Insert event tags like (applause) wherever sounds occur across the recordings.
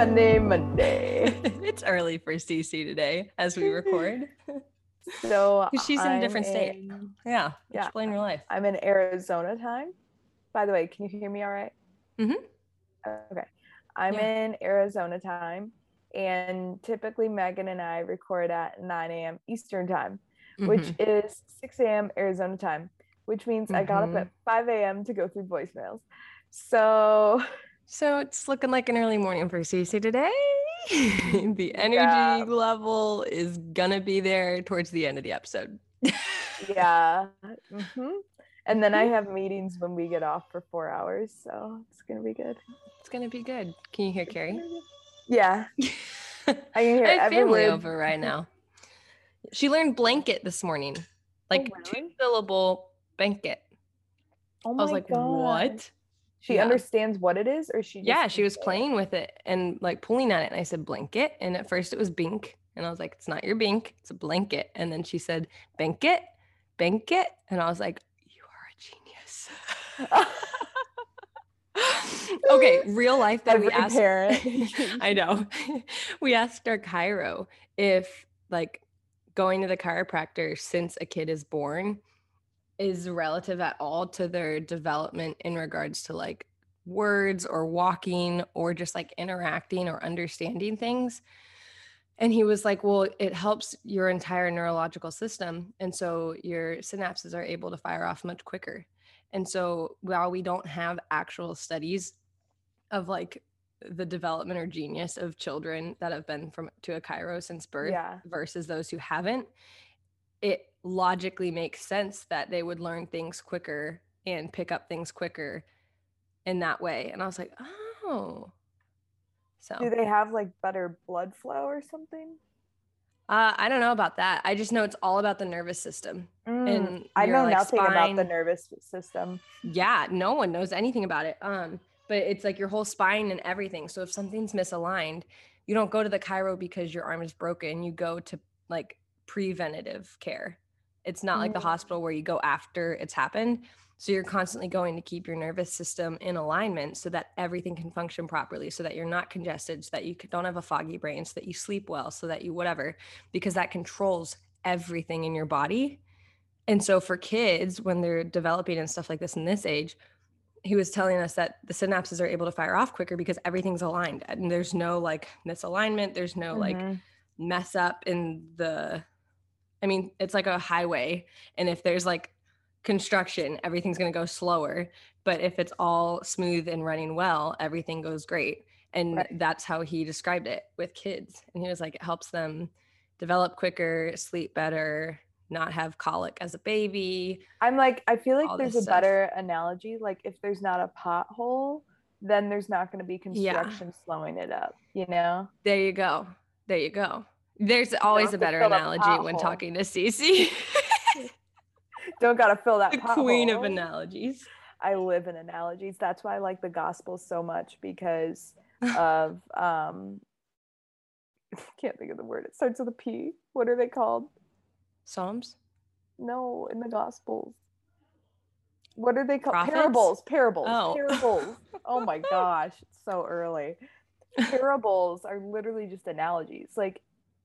Monday, Monday, (laughs) it's early for CC today as we record. (laughs) so she's in a I'm different state. Yeah, Yeah. explain your life. I'm in Arizona time. By the way, can you hear me all right? Mm-hmm. Okay. I'm Yeah. in Arizona time, and typically Megan and I record at 9 a.m. Eastern time, which Mhm. is 6 a.m. Arizona time, which means I got up at 5 a.m. to go through voicemails. So (laughs) So it's looking like an early morning for Cece today. (laughs) the energy Yeah. level is gonna be there towards the end of the episode. yeah. (laughs) hmm And then I have meetings when we get off for four hours, so it's gonna be good. It's gonna be good. Can you hear Carrie? Yeah, (laughs) I can hear I have family word. over right now. She learned blanket this morning, like two Oh, really? syllable blanket. Oh I was like, God. what? She Yeah. understands what it is, or she? Just Yeah, she was it? playing with it and like pulling at it. And I said, blanket. And at first it was bink. And I was like, it's not your bink, it's a blanket. And then she said, blanket, blanket. And I was like, you are a genius. (laughs) okay, (laughs) real life that we asked. parent. (laughs) I know. we asked our chiro if like going to the chiropractor since a kid is born is relative at all to their development in regards to like words or walking or just like interacting or understanding things. And he was like, Well, it helps your entire neurological system. And so your synapses are able to fire off much quicker. And so while we don't have actual studies of like the development or genius of children that have been from to a chiro since birth Yeah. versus those who haven't, it logically makes sense that they would learn things quicker and pick up things quicker in that way. And I was like, oh. So Do they have like better blood flow or something? uh, I don't know about that. I just know it's all about the nervous system. Mm, And I know like, nothing about the nervous system. Yeah, no one knows anything about it. Um, but it's like your whole spine and everything. So if something's misaligned, you don't go to the chiro because your arm is broken. You go to like preventative care. It's not like the Mm. hospital where you go after it's happened. So you're constantly going to keep your nervous system in alignment so that everything can function properly, so that you're not congested, so that you don't have a foggy brain, so that you sleep well, so that you whatever, because that controls everything in your body. And so for kids, when they're developing and stuff like this in this age, he was telling us that the synapses are able to fire off quicker because everything's aligned and there's no like misalignment, there's no like Mhm. mess up in the I mean, it's like a highway and if there's like construction, everything's going to go slower, but if it's all smooth and running well, everything goes great. And Right. that's how he described it with kids. And he was like it helps them develop quicker, sleep better, not have colic as a baby. I'm like, I feel like there's a stuff. better analogy. Like, if there's not a pothole, then there's not going to be Yeah. construction slowing it up. You know? There you go. There you go. There's always a better analogy when talking to Cece. (laughs) Don't gotta fill that. the queen of analogies. I live in analogies. That's why I like the gospel so much because of (laughs) um (laughs) can't think of the word. It starts with a P. What are they called? Psalms? No, in the gospels. What are they called? Prophets? Parables. Parables. Oh. Parables. Oh my gosh, it's so early. Parables are literally just analogies. Like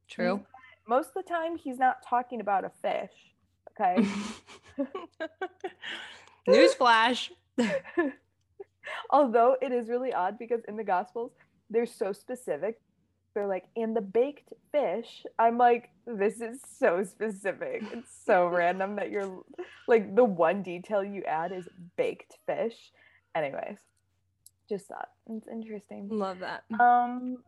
True. most of the time he's not talking about a fish. Okay. (laughs) Newsflash. (laughs) Although it is really odd because in the Gospels, they're so specific. They're like, and the baked fish. I'm like, this is so specific. It's so random that you're like, the one detail you add is baked fish. Anyways, just thought it's interesting. Love that. Um,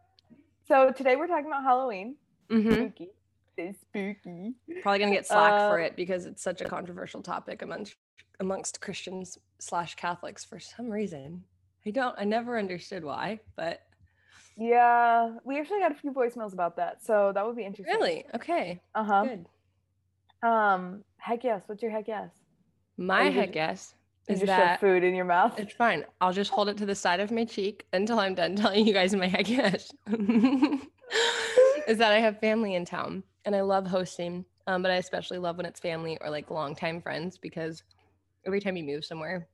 so today we're talking about Halloween. Hmm Spooky. It's spooky. Probably gonna get slack for Uh, it because it's such a controversial topic amongst amongst Christians slash Catholics for some reason. I don't. I never understood why, but Yeah, we actually got a few voicemails about that, so that would be interesting. really, okay, Uh huh. good. Um, heck yes. What's your heck yes? My you heck just- yes You is just shoved that food in your mouth. it's fine. I'll just hold it to the side of my cheek until I'm done telling you guys my heck yes. (laughs) is that I have family in town and I love hosting, um, but I especially love when it's family or like longtime friends because every time you move somewhere,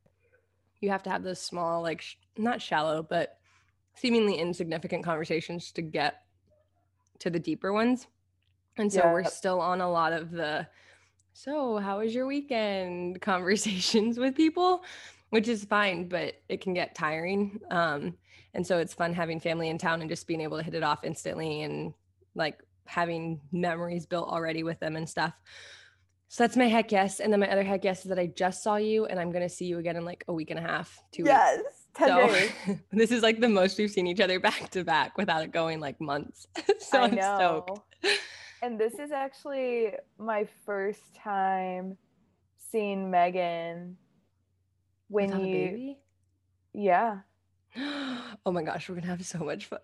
you have to have those small, like sh- not shallow, but seemingly insignificant conversations to get to the deeper ones. And so we're still on a lot of the so how was your weekend (laughs) conversations with people, which is fine, but it can get tiring. Um, and so it's fun having family in town and just being able to hit it off instantly and like having memories built already with them and stuff. So that's my heck yes. And then my other heck yes is that I just saw you and I'm gonna see you again in like a week and a half, two weeks. yes, So days. (laughs) this is like the most we've seen each other back to back without it going like months. (laughs) so I I'm know. stoked. And this is actually my first time seeing Megan when Without you baby? yeah. (gasps) oh my gosh, we're gonna have so much fun.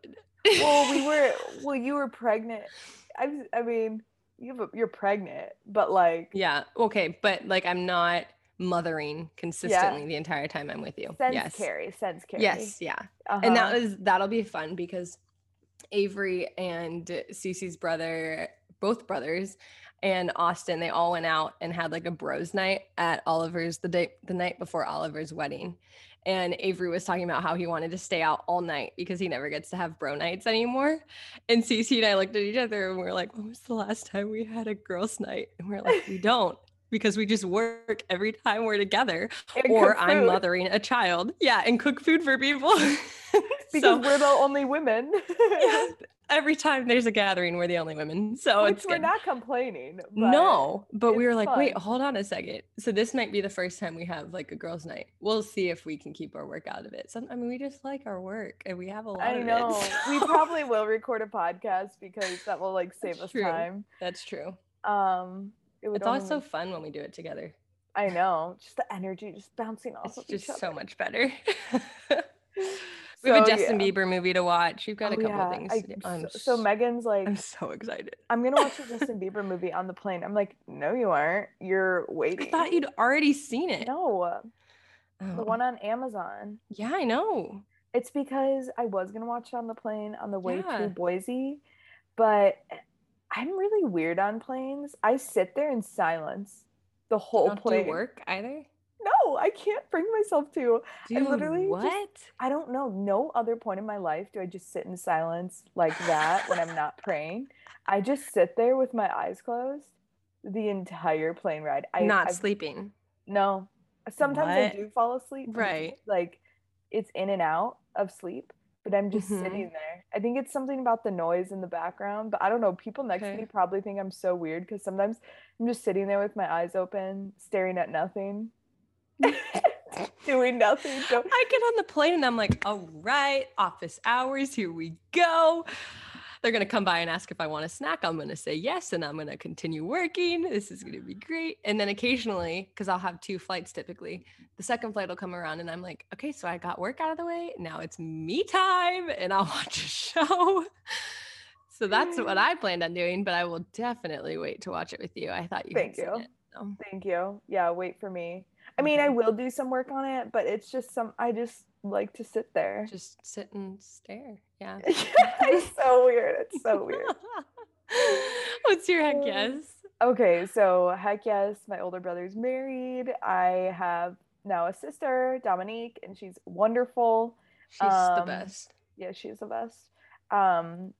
Well, we (laughs) were well, you were pregnant. I I mean, you have a, you're pregnant, but like yeah, okay, but like I'm not mothering consistently the entire time I'm with you. sense yes. carry, sense carry. Yes, yeah. uh And that was that'll be fun because Avery and Cece's brother, both brothers, and Austin, they all went out and had like a bros night at Oliver's the day the night before Oliver's wedding. And Avery was talking about how he wanted to stay out all night because he never gets to have bro nights anymore. And Cece and I looked at each other and we are like, when was the last time we had a girls' night? And we are like, we don't because we just work every time we're together And or I'm mothering a child. Yeah, and cook food for people. (laughs) because so we're the only women. (laughs) yeah, every time there's a gathering, we're the only women. So Which it's we're good. not complaining. But no, but we were like, wait, hold on a second. So this might be the first time we have like a girls' night. We'll see if we can keep our work out of it. So I mean, we just like our work, and we have a lot I know. it. we (laughs) probably will record a podcast because that will like save That's us true. time. That's true. Um it It's also only- fun when we do it together. I know. Just the energy just bouncing off It's of just so much better. (laughs) we have a Justin yeah. Bieber movie to watch. We've got a Oh, couple yeah. of things I- to do. So, so Megan's like, I'm so excited. I'm gonna watch a (laughs) Justin Bieber movie on the plane. I'm like, no, you aren't. You're waiting. I thought you'd already seen it. no, the Oh. one on Amazon. Yeah, I know. It's because I was gonna watch it on the plane on the way Yeah. to Boise, but I'm really weird on planes. I sit there in silence the whole don't plane. do work either. No, I can't bring myself to. Dude, literally just- what? I don't know. No other point in my life do I just sit in silence like that when I'm not praying. I just sit there with my eyes closed the entire plane ride. I Not I've- sleeping. No. Sometimes I do fall asleep. Right. Like it's in and out of sleep, but I'm just Mhm. sitting there. I think it's something about the noise in the background, but I don't know. People next to me probably think I'm so weird because sometimes I'm just sitting there with my eyes open, staring at nothing, (laughs) doing nothing. Don't, I get on the plane and I'm like, all right, office hours, here we go. They're gonna come by and ask if I want a snack. I'm gonna say yes, and I'm gonna continue working. This is gonna be great. And then occasionally, because I'll have two flights typically, the second flight will come around and I'm like, okay, so I got work out of the way. Now it's me time, and I'll (laughs) watch a show. So that's what mm. I planned on doing, but I will definitely wait to watch it with you. I thought you Thank you. it. so. Thank you. Yeah, wait for me. I mean, I will do some work on it, but it's just some. I just like to sit there. Just sit and stare. Yeah. (laughs) it's so weird. It's so weird. (laughs) What's your heck Um, yes? Okay, so heck yes, my older brother's married. I have now a sister, Dominique, and she's wonderful. She's the um, best. Yeah, she's the best. Um,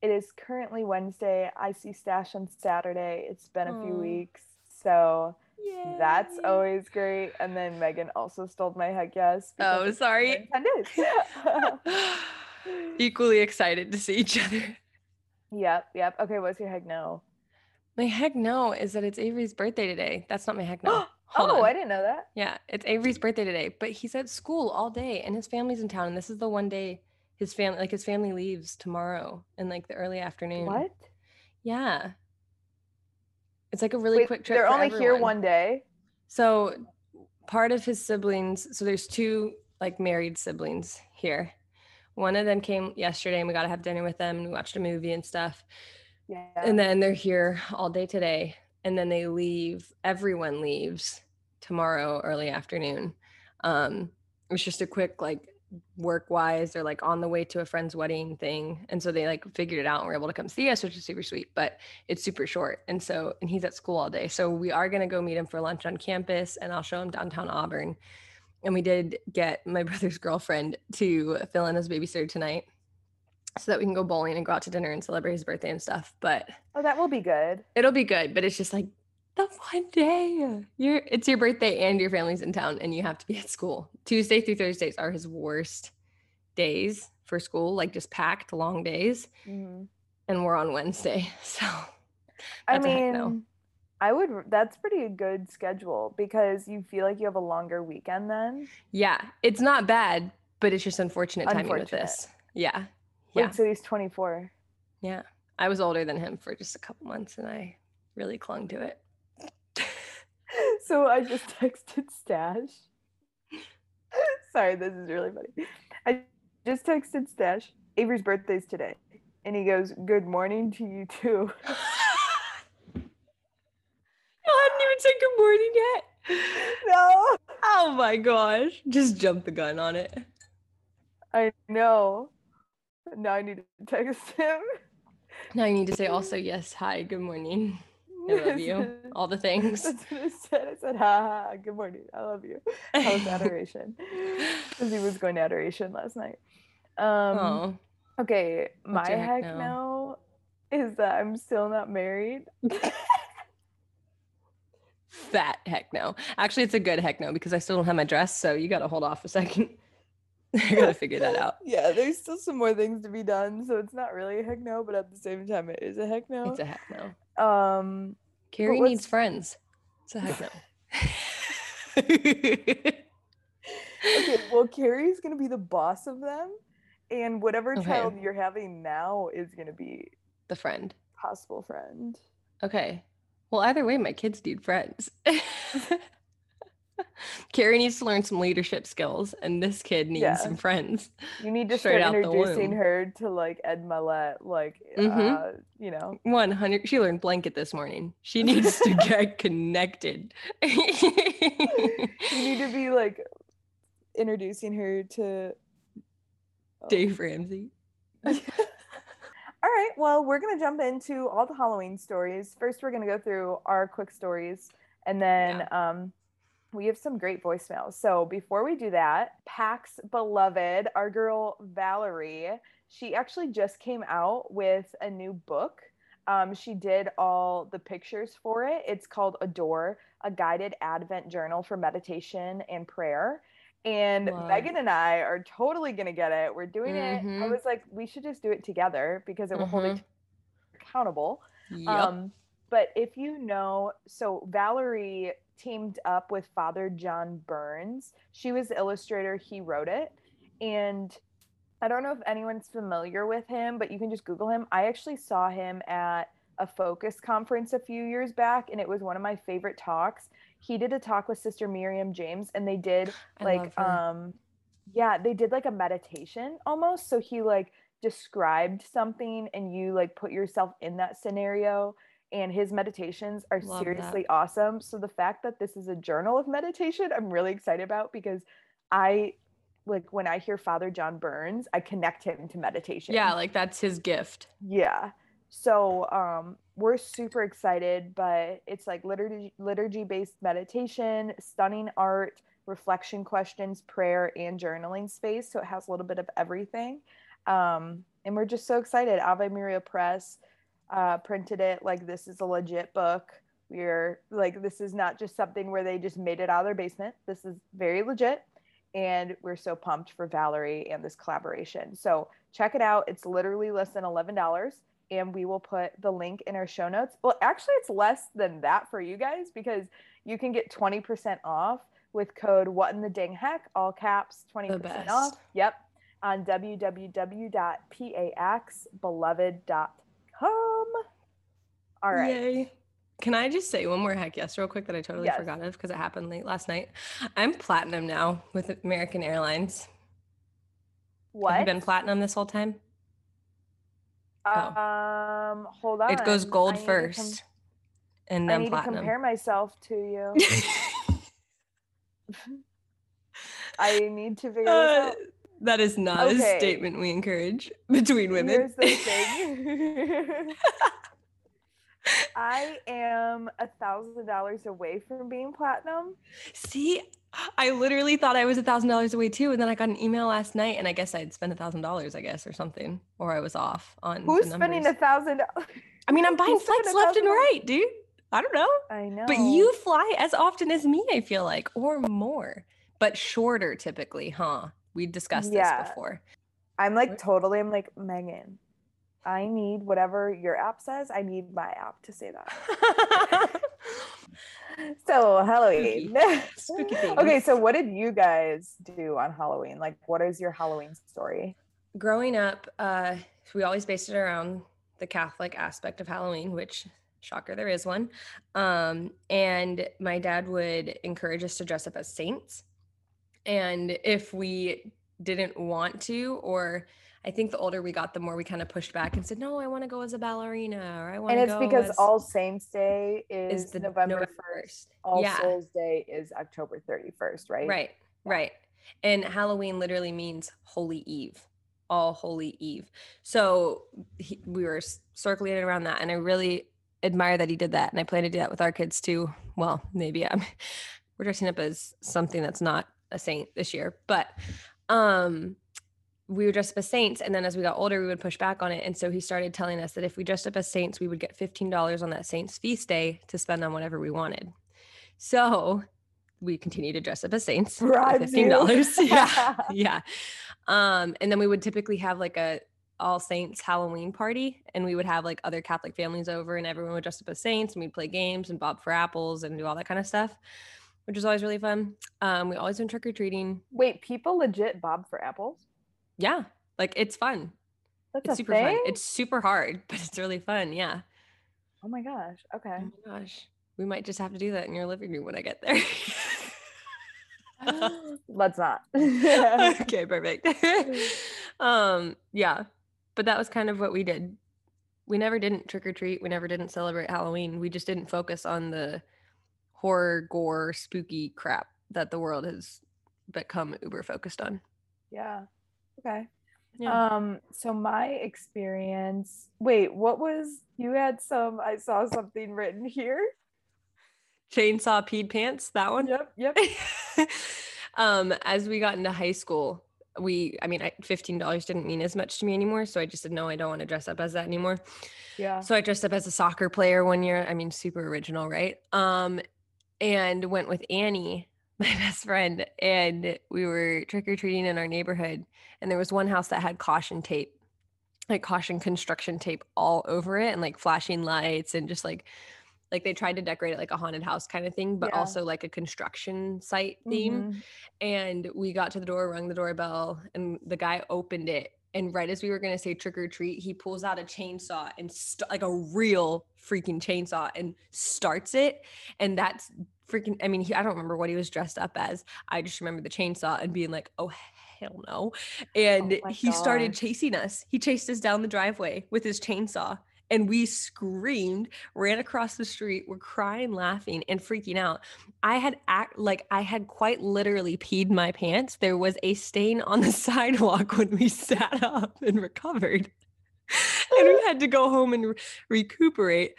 it is currently Wednesday. I see Stash on Saturday. It's been a few weeks, so that's always great. And then Megan also stole my heck yes. Oh, sorry. been 10 days. Equally excited to see each other. Yep, yep. Okay, what's your heck no? My heck no is that it's Avery's birthday today. That's not my heck no. (gasps) Hold oh, on. I didn't know that. Yeah, it's Avery's birthday today, but he's at school all day and his family's in town. And this is the one day his family, like his family leaves tomorrow in like the early afternoon. What? Yeah. It's like a really Wait, quick trip. they're only here one day. So part of his siblings, so there's two like married siblings here. One of them came yesterday and we got to have dinner with them and we watched a movie and stuff. Yeah. And then they're here all day today. And then they leave, everyone leaves tomorrow early afternoon. Um, it was just a quick like work wise, they're like on the way to a friend's wedding thing. And so they like figured it out and were able to come see us, which is super sweet, but it's super short. And so, and he's at school all day. So we are going to go meet him for lunch on campus and I'll show him downtown Auburn. And we did get my (laughs) brother's girlfriend to fill in as babysitter tonight so that we can go bowling and go out to dinner and celebrate his birthday and stuff. But oh, that will be good. it'll be good, but it's just like the one day you're it's your birthday and your family's in town and you have to be at school. Tuesday through Thursdays are his worst days for school, like just packed long days. Mhm. And we're on Wednesday. (laughs) So I That's a heck mean, no. I would. That's pretty a good schedule because you feel like you have a longer weekend then. yeah, it's not bad, but it's just unfortunate timing with this. Yeah. Wait, Yeah. so he's 24. Yeah. I was older than him for just a couple months and I really clung to it. So I just (laughs) texted Stash. Sorry, this is really funny. I just texted Stash. Avery's birthday's today. And he goes, Good morning to you too. (laughs) I hadn't even said good morning yet. no. Oh my gosh. Just jump the gun on it. I know. Now I need to text him. Now you need to say also yes, hi, good morning. I love (laughs) you. All the things. That's what I said. I said, ha ha, good morning. I love you. That was adoration. (laughs) Because he was going to adoration last night. Um, oh. Okay, my heck heck no? no is that I'm still not married. (laughs) Fat heck no. Actually, it's a good heck no because I still don't have my dress, so you gotta hold off a second. (laughs) I gotta figure that out. Yeah, there's still some more things to be done, so it's not really a heck no, but at the same time, it is a heck no. It's a heck no. um, Carrie needs friends. It's a heck no. (laughs) okay, well, Carrie's gonna be the boss of them, and whatever Okay. child you're having now is gonna be the friend. possible friend. Okay. Well, either way, my kids need friends. (laughs) Carrie needs to learn some leadership skills, and this kid needs Yeah. some friends. You need to start introducing her to like Ed Mylett, like Mhm. uh, you know. One hundred. She learned blanket this morning. She needs to (laughs) get connected. (laughs) You need to be like introducing her to oh. Dave Ramsey. (laughs) All right, well, we're going to jump into all the Halloween stories. First, we're going to go through our quick stories, and then um, we have some great voicemails. So, before we do that, Pax Beloved, our girl Valerie, she actually just came out with a new book. Um, she did all the pictures for it. It's called Adore, a guided Advent journal for meditation and prayer. And. Megan and I are totally gonna get it. We're doing it. I Mhm. was like, we should just do it together because it will hold Mhm. each accountable. Yep. Um, but if you know, so Valerie teamed up with Father John Burns. She was the illustrator, he wrote it. And I don't know if anyone's familiar with him, but you can just Google him. I actually saw him at a focus conference a few years back, and it was one of my favorite talks. He did a talk with Sister Miriam James, and they did (gasps) I like um yeah they did like a meditation almost so he like described something and you like put yourself in that scenario and his meditations are Love that. seriously awesome so the fact that this is a journal of meditation i'm really excited about because i like when i hear father john burns i connect him to meditation yeah, like that's his gift. yeah. So um we're super excited, but it's like liturgy liturgy based meditation, stunning art, reflection questions, prayer, and journaling space. So it has a little bit of everything. Um, and we're just so excited. Ave Maria Press uh, printed it like this is a legit book. We're like this is not just something where they just made it out of their basement. This is very legit. And we're so pumped for Valerie and this collaboration. So check it out. It's literally less than $11 and we will put the link in our show notes. Well, actually, it's less than that for you guys because you can get 20% off with code what in the dang heck, all caps, 20% best. off. Yep. On www.paxbeloved.com. All right. Yay. Can I just say one more heck yes real quick that I totally Yes. forgot of because it happened late last night? I'm platinum now with American Airlines. What? Have you been platinum this whole time? Um, hold on. It goes gold need to com- first and I then need to platinum. compare myself to you. (laughs) (laughs) I need to figure this Uh, out. That is not a statement we encourage (laughs) between women. Here's the (laughs) thing. (laughs) I am a thousand dollars away from being platinum. See, I literally thought I was a thousand dollars away too, and then I got an email last night, and I guess I'd spent a thousand dollars, I guess, or something, or I was off on. Who's spending a thousand? I mean, I'm buying who's flights left and right, dude. I don't know, I know. but you fly as often as me, I feel like, or more, but shorter typically, huh? We discussed Yeah. this before. I'm like What? totally. I'm like Megan. I need whatever your app says. I need my app to say that. (laughs) So Halloween. Spooky (laughs) okay, so what did you guys do on Halloween? Like, what is your Halloween story? growing up, uh, we always based it around the Catholic aspect of Halloween, which shocker, there is one. Um, and my dad would encourage us to dress up as saints. And if we didn't want to, or I think the older we got, the more we kind of pushed back and said, "No, I want to go as a ballerina," or "I want to go. And it's because as- All Saints Day is, is the November, November 1st. 1st. All Yeah. Souls Day is October 31st, right? Right, right. And Halloween literally means Holy Eve, All Holy Eve. So he, we were circling around that, and I really admire that he did that, and I plan to do that with our kids too. Well, maybe I'm. We're dressing up as something that's not a saint this year, but um, we were dressed up as saints, and then as we got older, we would push back on it. And so he started telling us that if we dressed up as saints, we would get fifteen dollars on that saint's feast day to spend on whatever we wanted. So we continue to dress up as saints. for $15. (laughs) yeah. (laughs) Yeah. Um, and then we would typically have like a all saints Halloween party and we would have like other Catholic families over and everyone would dress up as saints and we'd play games and bob for apples and do all that kind of stuff, which was always really fun. Um, we always went trick-or-treating. Wait, people legit bob for apples? Yeah. Like it's fun. That's It's a super thing? fun. It's super hard, (laughs) but it's really fun. Yeah. oh my gosh. Okay. Oh my gosh. We might just have to do that in your living room when I get there. (laughs) Let's not. (laughs) okay, perfect. um, yeah. But that was kind of what we did. We never didn't trick or treat. We never didn't celebrate Halloween. We just didn't focus on the horror, gore, spooky crap that the world has become uber focused on. yeah. Okay. Yeah. Um, so my experience, wait, what was you had some I saw something written here. Chainsaw peed pants, that one? Yep, yep. (laughs) um, as we got into high school, we, I mean, $15 didn't mean as much to me anymore. So I just said, no, I don't want to dress up as that anymore. Yeah. So I dressed up as a soccer player one year. I mean, super original, right? Um, and went with Annie, (laughs) my best friend, and we were trick or treating in our neighborhood. And there was one house that had caution tape, like caution construction tape all over it, and like flashing lights, and just like, like they tried to decorate it like a haunted house kind of thing, but Yeah. also like a construction site theme Mhm. and we got to the door, rung the doorbell, and the guy opened it. And right as we were gonna say trick or treat, he pulls out a chainsaw and st- like a real freaking chainsaw and starts it. And that's freaking. I mean, he, I don't remember what he was dressed up as. I just remember the chainsaw and being like, "Oh hell no!" Oh and Oh he started chasing us. He chased us down the driveway with his chainsaw. And we screamed, ran across the street, were crying, laughing, and freaking out. I had act like I had quite literally peed my pants. There was a stain on the (laughs) sidewalk when we sat up and recovered. and we had to go home and re- recuperate.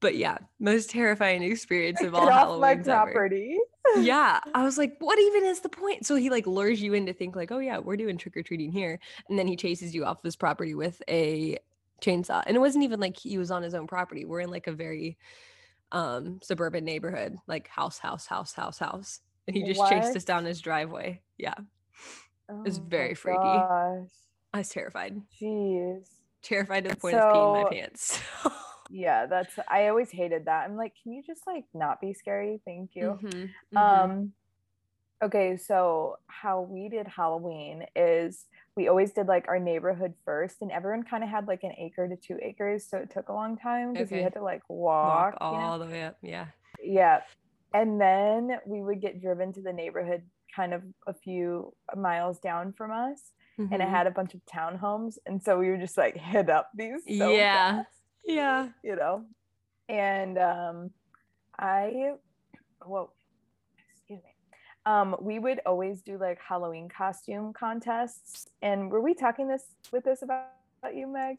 But yeah, most terrifying (laughs) experience of all Get off my Halloween's ever. property. Yeah, (laughs) I was like, what even is the point? So he like lures you in to think like, oh yeah, we're doing trick or treating here, and then he chases you off this property with a chainsaw. And it wasn't even like he was on his own property. We're in like a very um suburban neighborhood, like house, house, house, house, house. And he just chased us down his driveway. Yeah, was Oh very freaky. Gosh. I was terrified, Jeez. terrified to the point of peeing my pants. (laughs) Yeah, that's I always hated that. I'm like, can you just like not be scary? Thank you. Mhm, mhm. Um Okay, so how we did Halloween is we always did like our neighborhood first, and everyone kind of had like an acre to two acres, so it took a long time because Okay. you had to like Walk walk. you know? all the way up. Yeah. Yeah. And then we would get driven to the neighborhood kind of a few miles down from us, and it Mhm. had a bunch of townhomes, and so we would just like hit up these. so Yeah. fast, Yeah. you know. And um, I, me. Um, we would always do like Halloween costume contests, and were we talking this with this about, about you, Meg?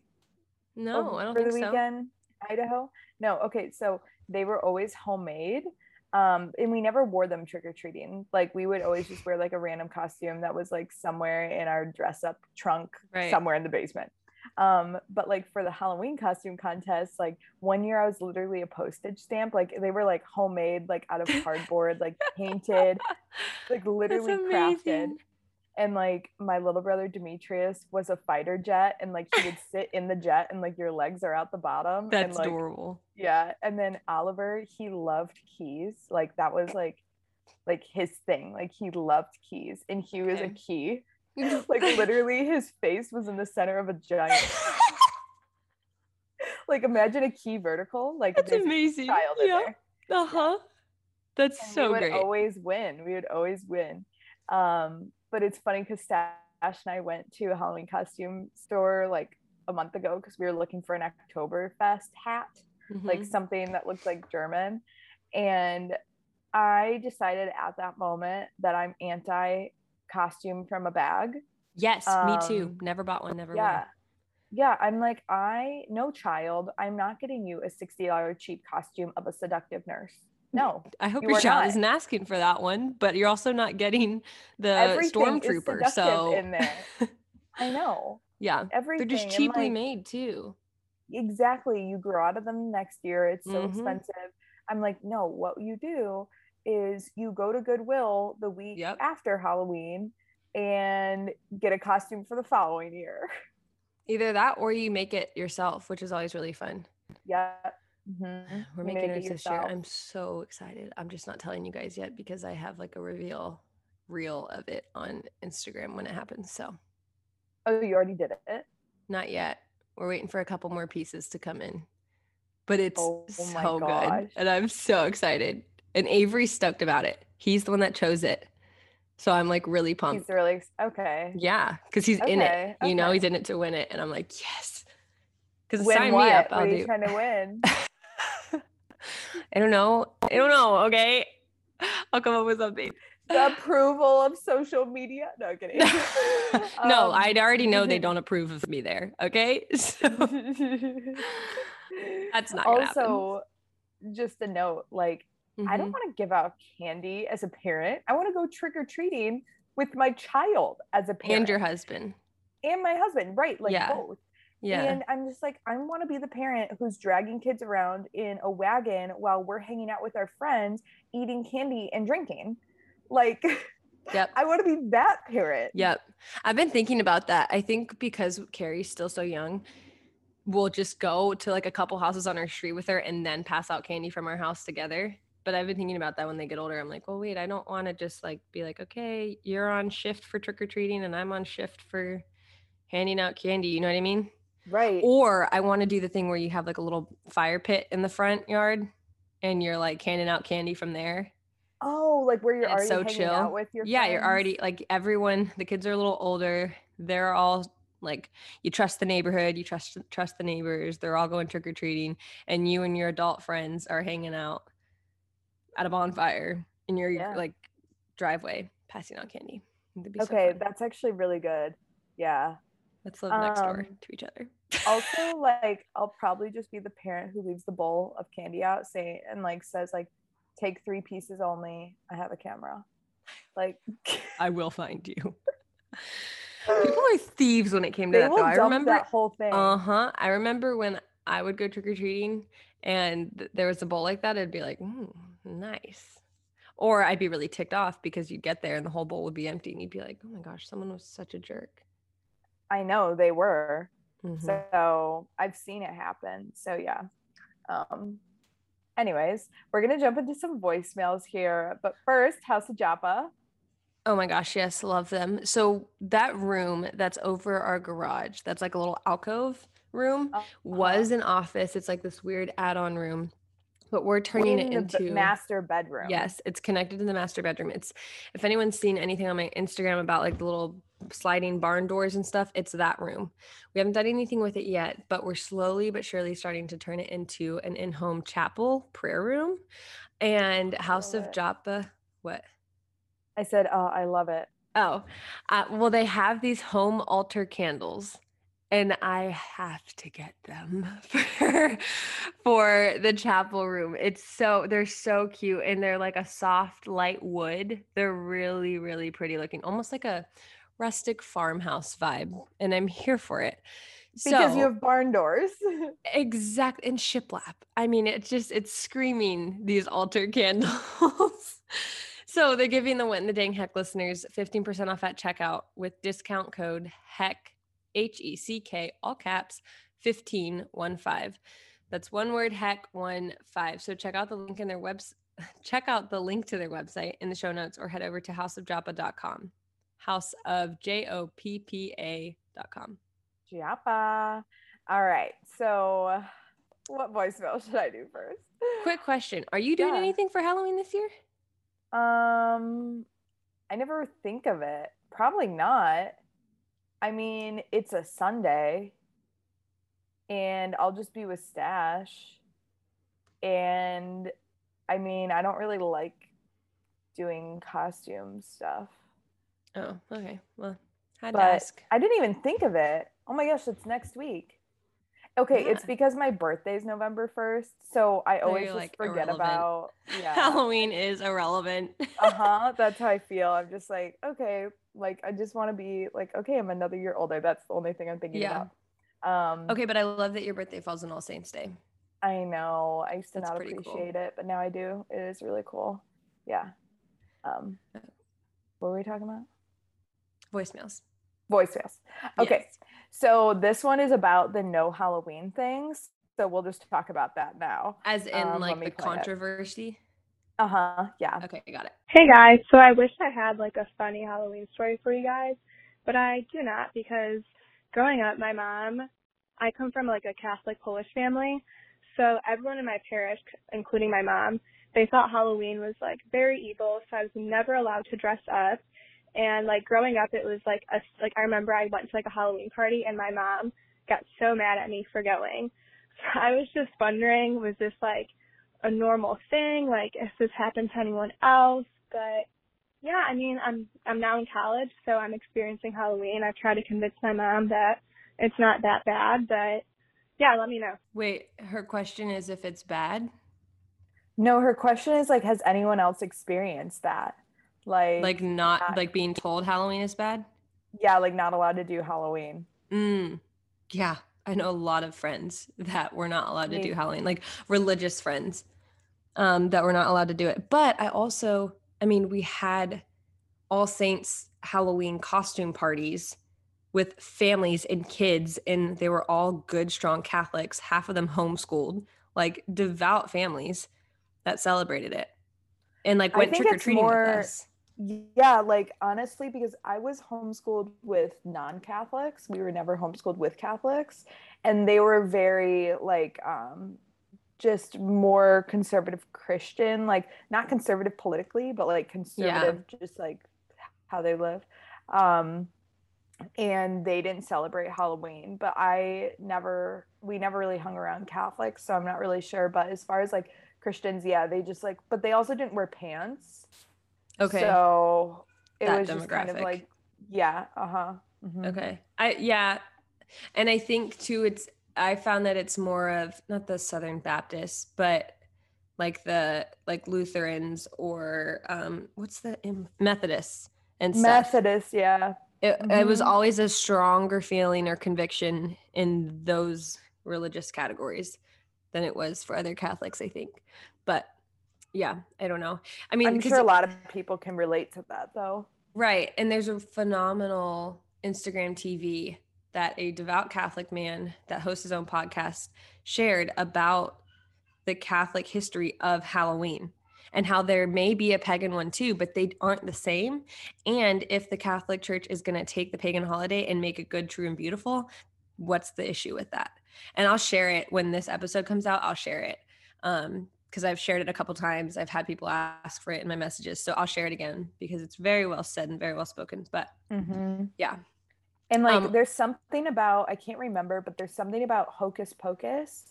No, I don't for think the so. weekend, Idaho. No, okay, so they were always homemade. Um, and we never wore them trick or treating. Like we would always just wear like a random costume that was like somewhere in our dress up trunk, Right. somewhere in the basement. Um, but like for the Halloween costume contest, like one year I was literally a postage stamp. Like they were like homemade, like out of cardboard, like painted, (laughs) like literally crafted and like my little brother Demetrius was a fighter jet and like he would (laughs) sit in the jet and like your legs are out the bottom and That's like adorable. yeah and then Oliver he loved keys like that was like like his thing like he loved keys and he was a key (laughs) like (laughs) literally his face was in the center of a giant (laughs) like imagine a key vertical like That's amazing. child Yeah. Uh huh. That's and so we would great. always win. We would always win. Um, but it's funny because Stash and I went to a Halloween costume store like a month ago because we were looking for an Oktoberfest hat, like Mhm. something that looked like German. And I decided at that moment that I'm anti costume from a bag. yes, me too. um, Never bought one. Never. Yeah. Yeah, I'm like, I, no child, I'm not getting you a $60 cheap costume of a seductive nurse. No, I hope You your child not. isn't asking for that one, but you're also not getting the everything stormtrooper. So in there. (laughs) I know. yeah, everything. they're just cheaply like, made too. Exactly. You grow out of them next year. It's so Mhm. expensive. I'm like, no, what you do is you go to Goodwill the week Yep. after Halloween and get a costume for the following year. Either that or you make it yourself, which is always really fun. yeah. Mhm. We're making it this year. I'm so excited. I'm just not telling you guys yet because I have like a reveal reel of it on Instagram when it happens. So Oh, you already did it. not yet. We're waiting for a couple more pieces to come in. But it's Oh so good. And I'm so excited. And Avery's stoked about it. He's the one that chose it. So I'm like really pumped. He's really okay. Yeah, because he's in it. Okay, You know, he's in it to win it. And I'm like, yes. Because sign what? me up. I'll are you do. trying to win? (laughs) I don't know. I don't know. Okay. I'll come up with something. the approval of social media. No kidding. (laughs) no, Um, I already know they (laughs) don't approve of me there. Okay. So That's not gonna happen. also just a note like i don't Mhm. want to give out candy as a parent i want to go trick-or-treating with my child as a parent and your husband. and my husband right like Yeah. both Yeah. and i'm just like i want to be the parent who's dragging kids around in a wagon while we're hanging out with our friends eating candy and drinking like yep. (laughs) i want to be that parent Yep. I've been thinking about that. I think because Carrie's still so young, we'll just go to like a couple houses on our street with her and then pass out candy from our house together. But I've been thinking about that when they get older. I'm like, well, wait, I don't want to just like be like, okay, you're on shift for trick or treating and I'm on shift for handing out candy. You know what I mean? right Or I want to do the thing where you have like a little fire pit in the front yard and you're like handing out candy from there. oh like where you're and already so hanging chill. out with your yeah, you're already like everyone, the kids are a little older. They're all like you trust the neighborhood, you trust trust the neighbors. They're all going trick or treating and you and your adult friends are hanging out at a bonfire in your Yeah. like driveway passing out candy. So okay that's actually really good yeah Let's live next door um, to each other. also (laughs) like i'll probably just be the parent who leaves the bowl of candy out say and like says like take three pieces only i have a camera like (laughs) I will find you. People are thieves when it came to they that though. I remember that whole thing Uh huh. I remember when I would go trick or treating and there was a bowl like that, it'd be like, mm, nice. Or I'd be really ticked off because you'd get there and the whole bowl would be empty and you'd be like, oh my gosh, someone was such a jerk. i know they were Mhm. so i've seen it happen so yeah um anyways we're gonna jump into some voicemails here but first House of Joppa Oh my gosh, yes, love them. So that room that's over our garage, that's like a little alcove room, Uh-huh. was an office. It's like this weird add-on room, but we're turning it In the into master bedroom. Yes, it's connected to the master bedroom. It's if anyone's seen anything on my Instagram about like the little sliding barn doors and stuff, it's that room. We haven't done anything with it yet, but we're slowly but surely starting to turn it into an in-home chapel prayer room and House of it. Joppa. What? I said, oh, I love it. Oh, uh, well, they have these home altar candles, and I have to get them (laughs) for for the chapel room. It's so they're so cute, and they're like a soft, light wood. They're really, really pretty looking, almost like a rustic farmhouse vibe, and I'm here for it. Because so, you have barn doors. (laughs) exact and shiplap. I mean, it's just it's screaming these altar (laughs) candles. so they're giving the What in the Dang Heck listeners 15% off at checkout with discount code HECK H E C K all caps 1515. That's one word heck one five. So check out the link in their webs (laughs) check out the link to their website in the show notes or head over to houseofjoppa.com. House of J O P P A.com. Joppa. All right. So, what voicemail should I do first? Quick question. Are you doing Yeah. anything for Halloween this year? Um, I never think of it. Probably not. I mean, it's a Sunday, and I'll just be with Stash. And I mean, I don't really like doing costume stuff. Oh, okay. Well, had to But ask. I didn't even think of it. Oh my gosh, it's next week. Okay, it's because my birthday's November 1st, so I So always just like, forget irrelevant. about (laughs) yeah. Halloween is irrelevant. uh-huh (laughs) that's how i feel i'm just like okay like i just want to be like okay i'm another year older that's the only thing i'm thinking Yeah. about um okay, but I love that your birthday falls on All Saints Day. i know i used to That's not pretty cool. appreciate it but now i do it is really cool yeah um what were we talking about Voicemails. voicemails okay Yes. So this one is about the no halloween things so we'll just talk about that now As in Um, like the controversy. uh-huh yeah Okay, I got it. Hey guys, so I wish I had like a funny Halloween story for you guys, but I do not because growing up, my mom, I come from like a Catholic Polish family, so everyone in my parish, including my mom, they thought Halloween was like very evil, so I was never allowed to dress up. And like growing up, it was like a like I remember I went to like a Halloween party and my mom got so mad at me for going. So I was just wondering, was this like a normal thing, like if this happened to anyone else. But yeah, I mean, I'm I'm now in college, so I'm experiencing Halloween. I've tried to convince my mom that it's not that bad, but yeah, let me know. Wait, her question is if it's bad. no her question is like has anyone else experienced that like Like not uh, like being told Halloween is bad. yeah like not allowed to do halloween Mm. Yeah. I know a lot of friends that were not allowed to do Halloween, like religious friends um, that were not allowed to do it. But I also, I mean, we had All Saints Halloween costume parties with families and kids, and they were all good, strong Catholics, half of them homeschooled, like devout families that celebrated it and like went trick or treating more- with us. Yeah, like honestly, because I was homeschooled with non-Catholics. We were never homeschooled with Catholics, and they were very like um just more conservative Christian, like not conservative politically, but like conservative just like how they live. Um and they didn't celebrate Halloween, but I never we never really hung around Catholics, so I'm not really sure, but as far as like Christians, yeah, they just like but they also didn't wear pants. Okay. So it That was just kind of demographic. like, yeah, uh huh. Okay. I yeah. And I think too it's I found that it's more of not the Southern Baptists, but like the like Lutherans or um what's the Methodists and stuff. Methodist, yeah. It, it was Mhm. always a stronger feeling or conviction in those religious categories than it was for other Catholics, I think. But yeah, I don't know. I mean, i'm sure a lot of people can relate to that though. Right. And there's a phenomenal Instagram TV that a devout Catholic man that hosts his own podcast shared about the Catholic history of Halloween. and how there may be a pagan one too, but they aren't the same. And if the Catholic Church is going to take the pagan holiday and make it good, true, and beautiful, what's the issue with that? And I'll share it when this episode comes out. I'll share it. Um, because I've shared it a couple times. I've had people ask for it in my messages. So I'll share it again because it's very well said and very well spoken. But Mm-hmm. yeah. And like, Um, there's something about I can't remember, but there's something about hocus pocus,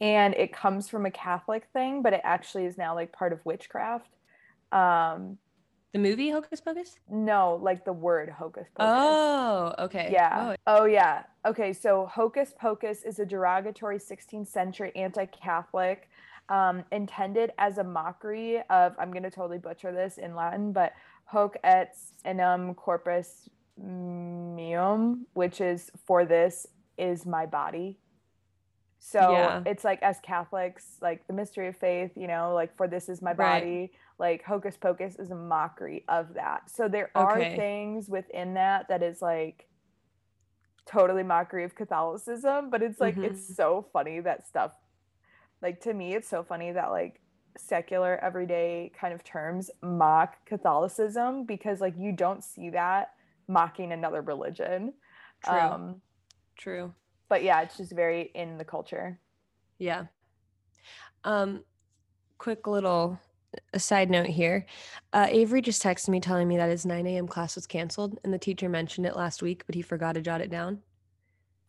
and it comes from a Catholic thing, but it actually is now like part of witchcraft. Um, The movie Hocus Pocus? no, like the word hocus pocus. Oh, okay. Yeah. Oh, Oh, yeah. Okay. So hocus pocus is a derogatory 16th century anti-Catholic, um, intended as a mockery of. I'm going to totally butcher this in Latin, but hoc et enum corpus meum, which is for this is my body. So Yeah. it's like as Catholics, like the mystery of faith, you know, like for this is my Right. body, like hocus pocus is a mockery of that. So there are Okay. things within that that is like totally mockery of Catholicism, but it's like it's Mhm. so funny that stuff like to me it's so funny that like secular everyday kind of terms mock Catholicism because like you don't see that mocking another religion. True. Um true. but yeah, it's just very in the culture. Yeah. Um, quick little a side note here. Uh, Avery just texted me telling me that his 9 a.m. class was canceled, and the teacher mentioned it last week, but he forgot to jot it down.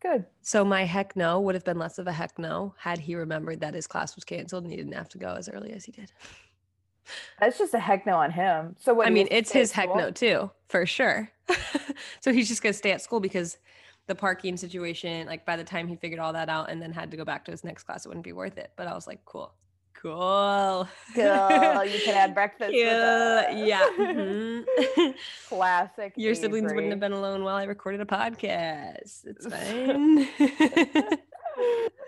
Good. So my heck no would have been less of a heck no had he remembered that his class was canceled and he didn't have to go as early as he did. (laughs) That's just a heck no on him. So what I mean, it's his heck no too, for sure. (laughs) so he's just gonna stay at school because the parking situation, like by the time he figured all that out and then had to go back to his next class, it wouldn't be worth it. But I was like, cool, cool. Cool. You can have (laughs) breakfast. with Cool. us. Yeah. (laughs) mhm. Classic. Your siblings wouldn't have been alone while I recorded a podcast. It's fine. (laughs)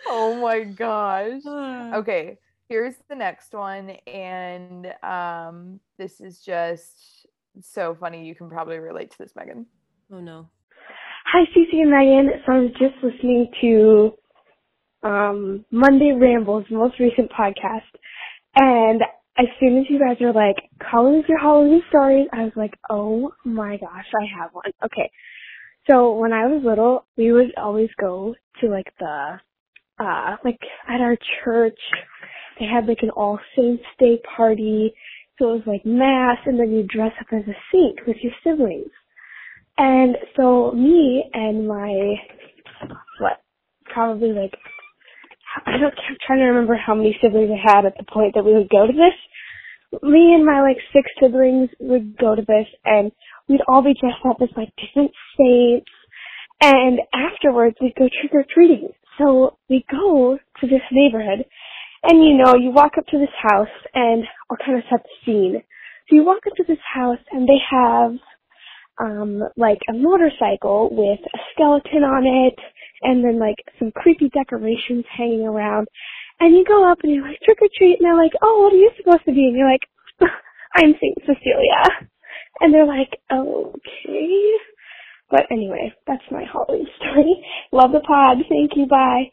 oh my gosh. okay. (sighs) Okay, here's the next one, and um, this is just so funny. You can probably relate to this, Megan. Oh no. Hi, Cece and Megan. So I was just listening to um, Monday Rambles, most recent podcast, and as soon as you guys are like, "Call us your Halloween stories," I was like, "Oh my gosh, I have one." Okay, so when I was little, we would always go to like the, uh, like at our church, they had like an All Saints Day party, so it was like mass, and then you dress up as a saint with your siblings. And so me and my what probably like I don't I'm trying to remember how many siblings I had at the point that we would go to this. Me and my like six siblings would go to this and we'd all be dressed up as like different saints and afterwards we'd go trick or treating. So we go to this neighborhood and you know, you walk up to this house and I'll kind of set the scene. So you walk up to this house and they have um like a motorcycle with a skeleton on it and then like some creepy decorations hanging around. And you go up and you're like trick or treat and they're like oh what are you supposed to be? And you're like (laughs) i'm saint cecilia. And they're like okay. But anyway that's my halloween story. Love the pod. Thank you. Bye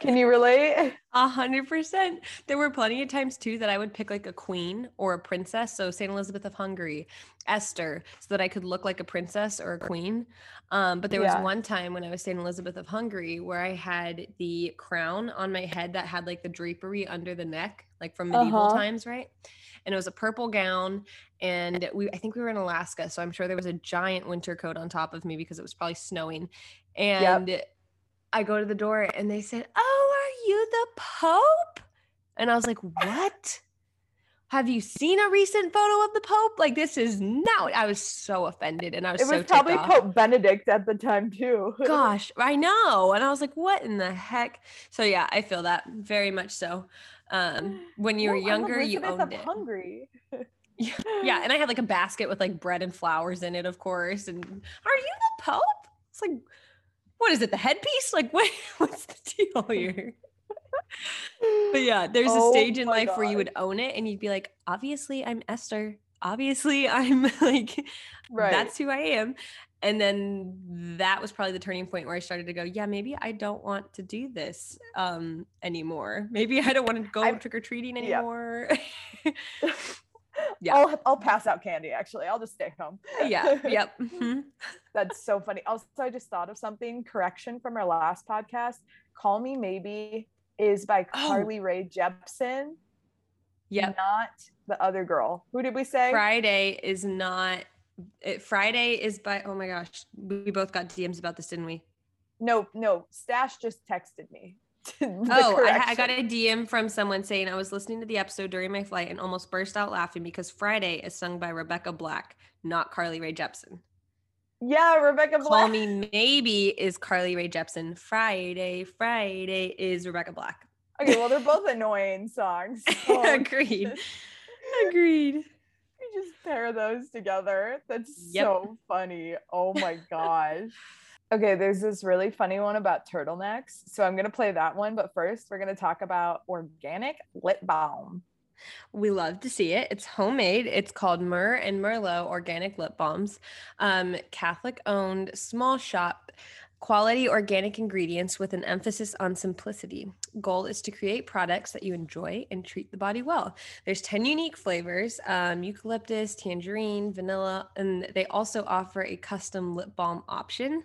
Can you relate? (laughs) A hundred percent. There were plenty of times too that I would pick like a queen or a princess. So Saint Elizabeth of Hungary, Esther, so that I could look like a princess or a queen. Um, but there Yeah. was one time when I was Saint Elizabeth of Hungary where I had the crown on my head that had like the drapery under the neck, like from medieval Uh-huh. times, right? And it was a purple gown, and we I think we were in Alaska, so I'm sure there was a giant winter coat on top of me because it was probably snowing. And I go to the door and they said, Oh, are you the Pope? And I was like, What? Have you seen a recent photo of the Pope? Like, this is not. I was so offended and I was It so was probably off. Pope Benedict at the time too. (laughs) Gosh, I know. And I was like, What in the heck? So, yeah, I feel that very much so. Um, when you were No, I'm younger, you owned it. Hungry. (laughs) (laughs) Yeah, and I had like a basket with like bread and flowers in it, of course. And are you the Pope? It's like, what is it? The headpiece? Like, what? (laughs) What's the deal here? But yeah, there's a Oh stage in life where you would own it, and you'd be like, obviously, I'm Esther. Obviously, (laughs) I'm like, Right. that's who I am. and then that was probably the turning point where I started to go, yeah, maybe I don't want to do this um anymore. Maybe I don't want to go trick or treating anymore. Yeah. (laughs) I'll I'll pass out candy. Actually, I'll just stay home. yeah, yep. (laughs) mhm. That's so funny. Also, I just thought of something. Correction from our last podcast. Call Me Maybe is by Oh. Carly Rae Jepsen, Yeah. not the other girl. Who did we say? Friday is not it, Friday is by oh my gosh, we both got DMs about this, didn't we? No, no. Stash just texted me. (laughs) Oh, I, I got a DM from someone saying I was listening to the episode during my flight and almost burst out laughing because Friday is sung by Rebecca Black, not Carly Rae Jepsen. Yeah, Rebecca Call Black. Me Maybe is Carly Rae Jepsen. Friday, Friday is Rebecca Black. Okay, well, they're both (laughs) annoying songs. (laughs) so Agreed. Agreed. You just pair those together. That's Yep. so funny. Oh my gosh. Okay, there's this really funny one about turtlenecks. So I'm going to play that one. But first, we're going to talk about organic lip balm. We love to see it. It's homemade. It's called Myrrh and Merlot Organic Lip Balms. Um, Catholic owned, small shop, quality organic ingredients with an emphasis on simplicity. Goal is to create products that you enjoy and treat the body well. There's 10 unique flavors um, eucalyptus, tangerine, vanilla, and they also offer a custom lip balm option.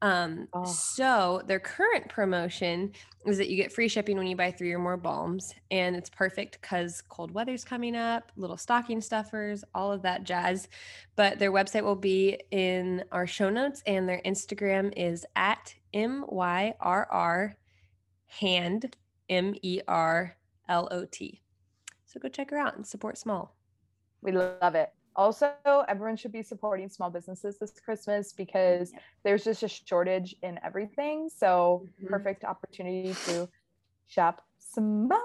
Um, Oh. So, their current promotion is that you get free shipping when you buy three or more balms, and it's perfect because cold weather's coming up, little stocking stuffers, all of that jazz. But their website will be in our show notes, and their Instagram is at M Y R R hand M E R L O T. So go check her out and support small. We love it. Also, everyone should be supporting small businesses this Christmas because there's just a shortage in everything. So, Mhm. perfect opportunity to shop small.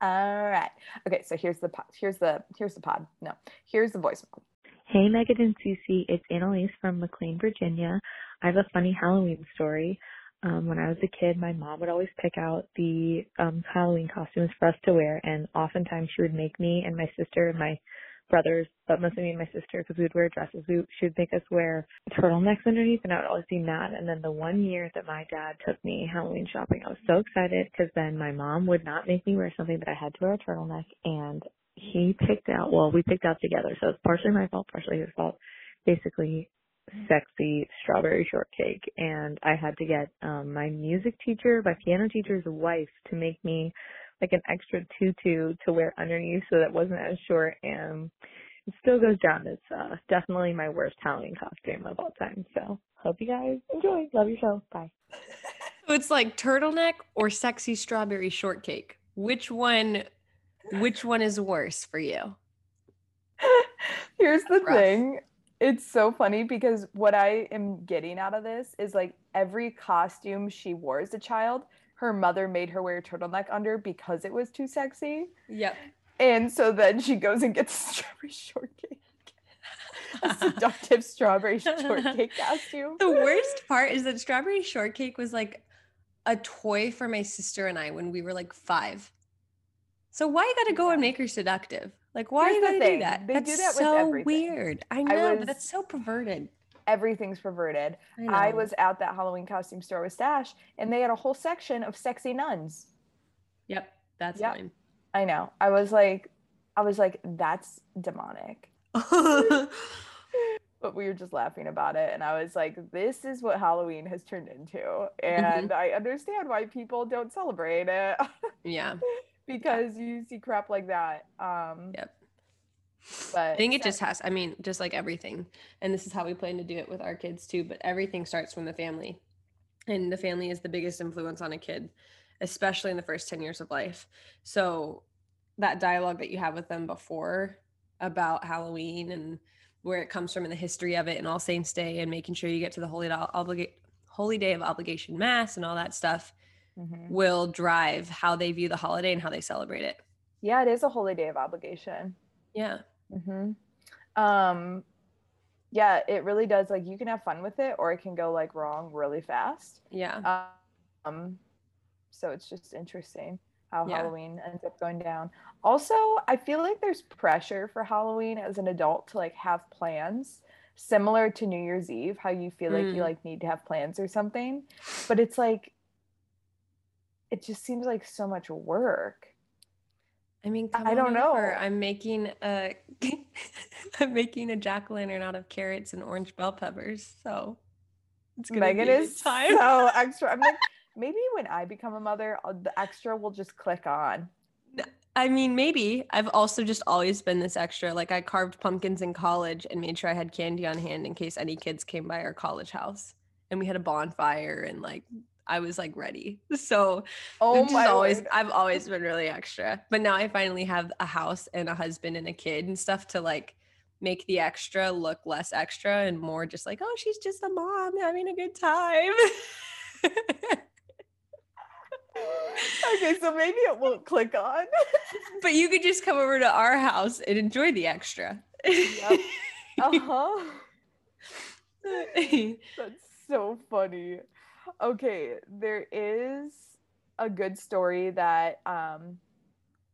All right. Okay, so here's the pod. Here's the here's the pod. No, here's the voicemail. Hey, Megan and Cece. It's Annalise from McLean, Virginia. I have a funny Halloween story. Um, when I was a kid, my mom would always pick out the um, Halloween costumes for us to wear, and oftentimes she would make me and my sister and my brothers, but mostly me and my sister, because we would wear dresses. We, she would make us wear turtlenecks underneath, and I would always be mad. And then the one year that my dad took me Halloween shopping, I was so excited because then my mom would not make me wear something that I had to wear a turtleneck, and he picked out. Well, we picked out together, so it's partially my fault, partially his fault. Basically, sexy strawberry shortcake, and I had to get um my music teacher, my piano teacher's wife, to make me like an extra tutu to wear underneath so that it wasn't as short and it still goes down. It's uh definitely my worst Halloween costume of all time. So hope you guys enjoy. Love your show. Bye. (laughs) So it's like turtleneck or sexy strawberry shortcake. Which one which one is worse for you? (laughs) Here's the Rough. thing. It's so funny because what I am getting out of this is like every costume she wore as a child, her mother made her wear a turtleneck under because it was too sexy. Yep. And so then she goes and gets a (laughs) strawberry shortcake. A seductive (laughs) strawberry shortcake costume. The worst part is that strawberry shortcake was like a toy for my sister and I when we were like five. So why you gotta go and make her seductive? Like why Here's you gotta do that? they that's do that with so weird. I know, was- but that's so perverted. Everything's perverted. I, I was at that Halloween costume store with Stash, and they had a whole section of sexy nuns. Yep, that's Yep. fine. I know. I was like, I was like, that's demonic. (laughs) But we were just laughing about it, and I was like, this is what Halloween has turned into, Mm-hmm. and I understand why people don't celebrate it yeah. (laughs) because you see crap like that. Um, Yep. But I think it just has, I mean, just like everything. And this is how we plan to do it with our kids too. But everything starts from the family. And the family is the biggest influence on a kid, especially in the first 10 years of life. So that dialogue that you have with them before about Halloween and where it comes from and the history of it and All Saints Day and making sure you get to the holy, obligate, holy day of obligation mass and all that stuff mhm. will drive how they view the holiday and how they celebrate it. yeah, it is a holy day of obligation. Yeah. Hmm Um, yeah, it really does. Like you can have fun with it, or it can go like wrong really fast. Yeah. Um, so it's just interesting how Yeah. Halloween ends up going down. Also, I feel like there's pressure for Halloween as an adult to like have plans. similar to New Year's Eve, how you feel like you Mm. like need to have plans or something, but it's like it just seems like so much work. I mean, I don't over. know. I'm making a (laughs) I'm making a jack o' lantern out of carrots and orange bell peppers. So it's gonna Megan is time. so (laughs) extra. I'm like, maybe when I become a mother, the extra will just click on. I mean, maybe. I've also just always been this extra. Like I carved pumpkins in college and made sure I had candy on hand in case any kids came by our college house. And we had a bonfire and like I was like ready. (laughs) So Oh I've my always. I've always been really extra. But now I finally have a house and a husband and a kid and stuff to like make the extra look less extra and more just like, oh, she's just a mom having a good time. okay, so maybe it won't click on. (laughs) but you could just come over to our house and enjoy the extra. Yep. (laughs) uh-huh. That's so funny. Okay, there is a good story that um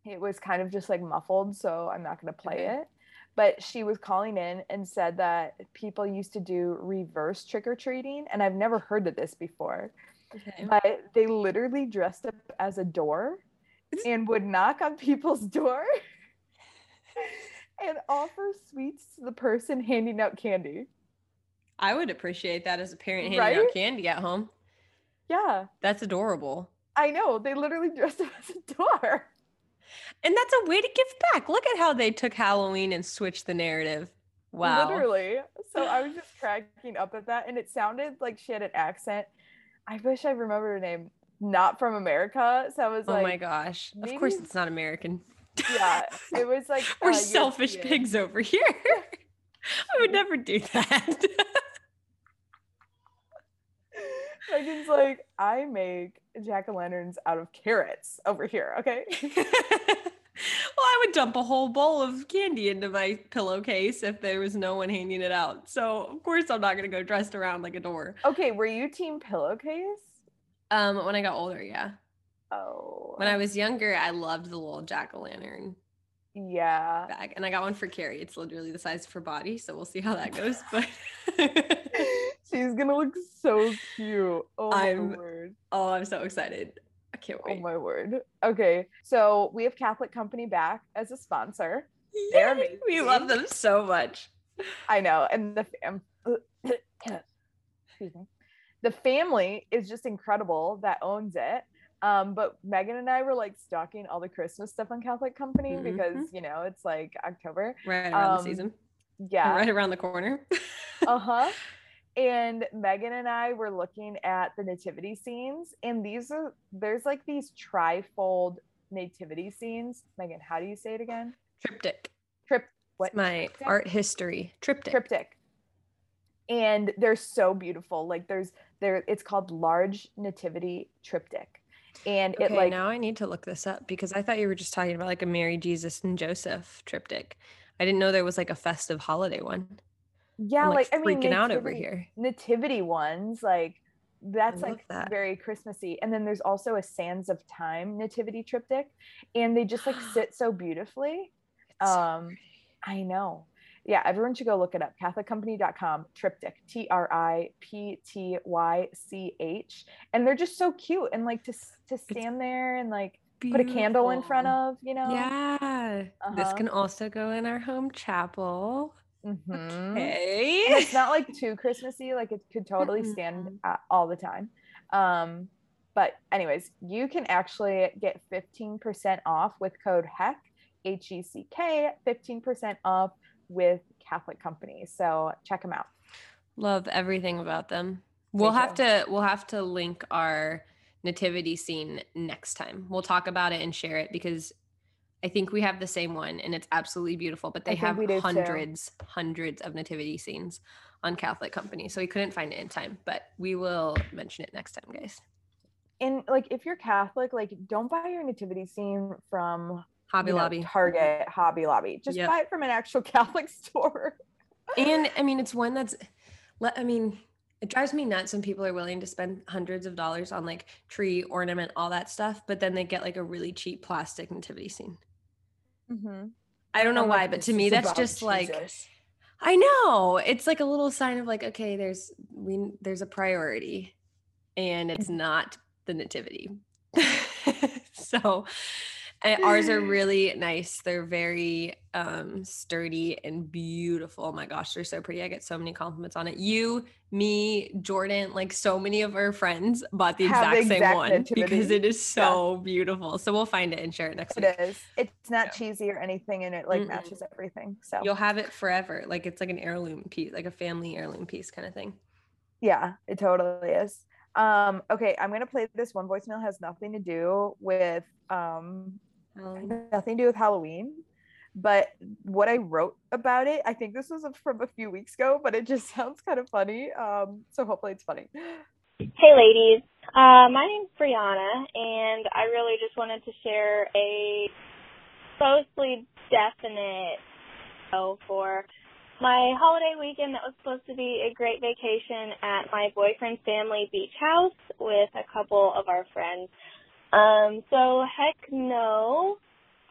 it was kind of just like muffled, so I'm not going to play Okay. it. But she was calling in and said that people used to do reverse trick or treating, and I've never heard of this before. Okay. But they literally dressed up as a door (laughs) and would knock on people's door (laughs) and offer sweets to the person handing out candy. I would appreciate that as a parent handing Right? out candy at home. Yeah, That's adorable. I know. They literally (laughs) dressed up as a door. And that's a way to give back. Look at how they took Halloween and switched the narrative. Wow. Literally. So I was just (sighs) cracking up at that. And it sounded like she had an accent. I wish I remembered her name. Not from America. So I was Oh like, Oh my gosh. Of course it's not American. yeah, it (laughs) was like We're uh, selfish European. pigs over here. (laughs) I would never do that. Megan's like, I make jack o' lanterns out of carrots over here. Okay. (laughs) well, I would dump a whole bowl of candy into my pillowcase if there was no one handing it out. So, of course, I'm not going to go dressed around like a door. Okay. Were you team pillowcase? Um, when I got older, yeah. Oh. When I was younger, I loved the little jack o' lantern yeah. bag, and I got one for Carrie. It's literally the size of her body, so we'll see how that goes. (laughs) But (laughs) She's gonna look so cute. Oh my I'm- word. oh, I'm so excited! I can't wait. Oh my word. Okay. So we have Catholic Company back as a sponsor. they're Yay! We love them so much. I know. And the fam excuse me. The family is just incredible that owns it. Um, but Megan and I were like stocking all the Christmas stuff on Catholic Company because Mhm. you know it's like October. Right around Um, the season, Yeah. right around the corner. (laughs) uh-huh and megan and i were looking at the nativity scenes and these are there's like these trifold nativity scenes megan how do you say it again Triptych. trip What what my Triptych? art history triptych. triptych and they're so beautiful like there's there it's called large nativity triptych and Okay, it like now I need to look this up because I thought you were just talking about like a Mary, Jesus, and Joseph triptych. I didn't know there was like a festive holiday one. Yeah like, like, i mean freaking out over nativity- here. nativity ones like that's like that. very christmassy and then there's also a sands of time nativity triptych and they just like (gasps) sit so beautifully It's so um pretty. i know yeah everyone should go look it up catholiccompany.com triptych t-r-i-p-t-y-c-h and they're just so cute and like to to stand there and like put a candle in front of you know Yeah. This Uh-huh. can also go in our home chapel. Mhm. Okay. and it's not like too (laughs) Christmassy. Like it could totally stand uh, all the time. Um, but anyways, you can actually get 15% off with code HECK, H E C K, 15% off with Catholic Company. So check them out. Love everything about them. We'll have to we'll have to link our nativity scene next time. We'll talk about it and share it because I think we have the same one and it's absolutely beautiful, but they have do too. hundreds, hundreds of nativity scenes on Catholic Company. So we couldn't find it in time, but we will mention it next time, guys. And like if you're Catholic, like don't buy your nativity scene from Hobby you know, Lobby. Target, Hobby Lobby. Just Yep. buy it from an actual (laughs) Catholic store. and I mean, it's one that's, I mean, it drives me nuts when people are willing to spend hundreds of dollars on like tree ornament, all that stuff, but then they get like a really cheap plastic nativity scene. Mm-hmm. I don't know I'm why, like, but to me, that's just like, I know. It's like a little sign of like, okay, there's we there's a priority and it's not the nativity. (laughs) so and ours are (laughs) really nice. They're very um, sturdy and beautiful. Oh my gosh, they're so pretty. I get so many compliments on it. You, me, Jordan, like so many of our friends bought the exact, the exact same one (laughs) because it is so yeah. beautiful. So we'll find it and share it next it week. It is. It's not yeah. cheesy or anything, and it like mm matches everything. So you'll have it forever. Like it's like an heirloom piece, like a family heirloom piece kind of thing. Yeah, it totally is. Um, okay, I'm gonna play this one voicemail has nothing to do with um nothing to do with Halloween. But what I wrote about it, I think this was from a few weeks ago, but it just (laughs) sounds kind of funny. Um, so hopefully it's funny. Hey, ladies. Uh, my name's Brianna, and I really just wanted to share a mostly definite go for my holiday weekend that was supposed to be a great vacation at my boyfriend's family beach house with a couple of our friends. Um, so heck no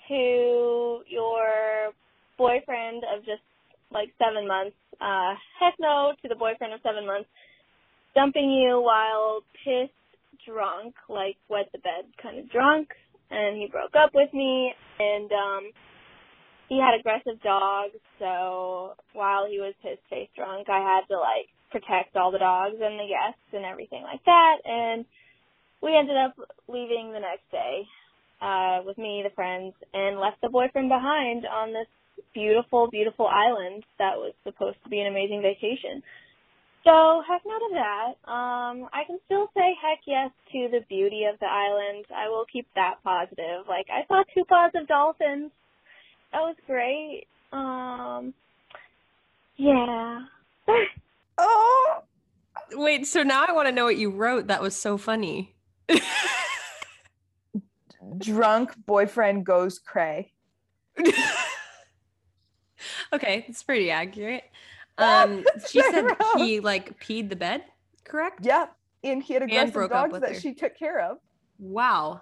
to your boyfriend of just like seven months. Uh, heck no to the boyfriend of seven months dumping you while pissed drunk, like wet the bed kind of drunk. And he broke up with me and, um, he had aggressive dogs. So while he was pissed face drunk, I had to like protect all the dogs and the guests and everything like that. And we ended up leaving the next day uh, with me, the friends, and left the boyfriend behind on this beautiful, beautiful island that was supposed to be an amazing vacation. So heck none of that. Um, I can still say heck yes to the beauty of the island. I will keep that positive. Like I saw two pods of dolphins. That was great. Um, yeah. oh, (laughs) wait. So now I want to know what you wrote. That was so funny. Drunk boyfriend goes cray. okay, it's pretty accurate. (laughs) Um, she said he like peed the bed, correct? Yeah, and he had aggressive dogs that her. she took care of. Wow.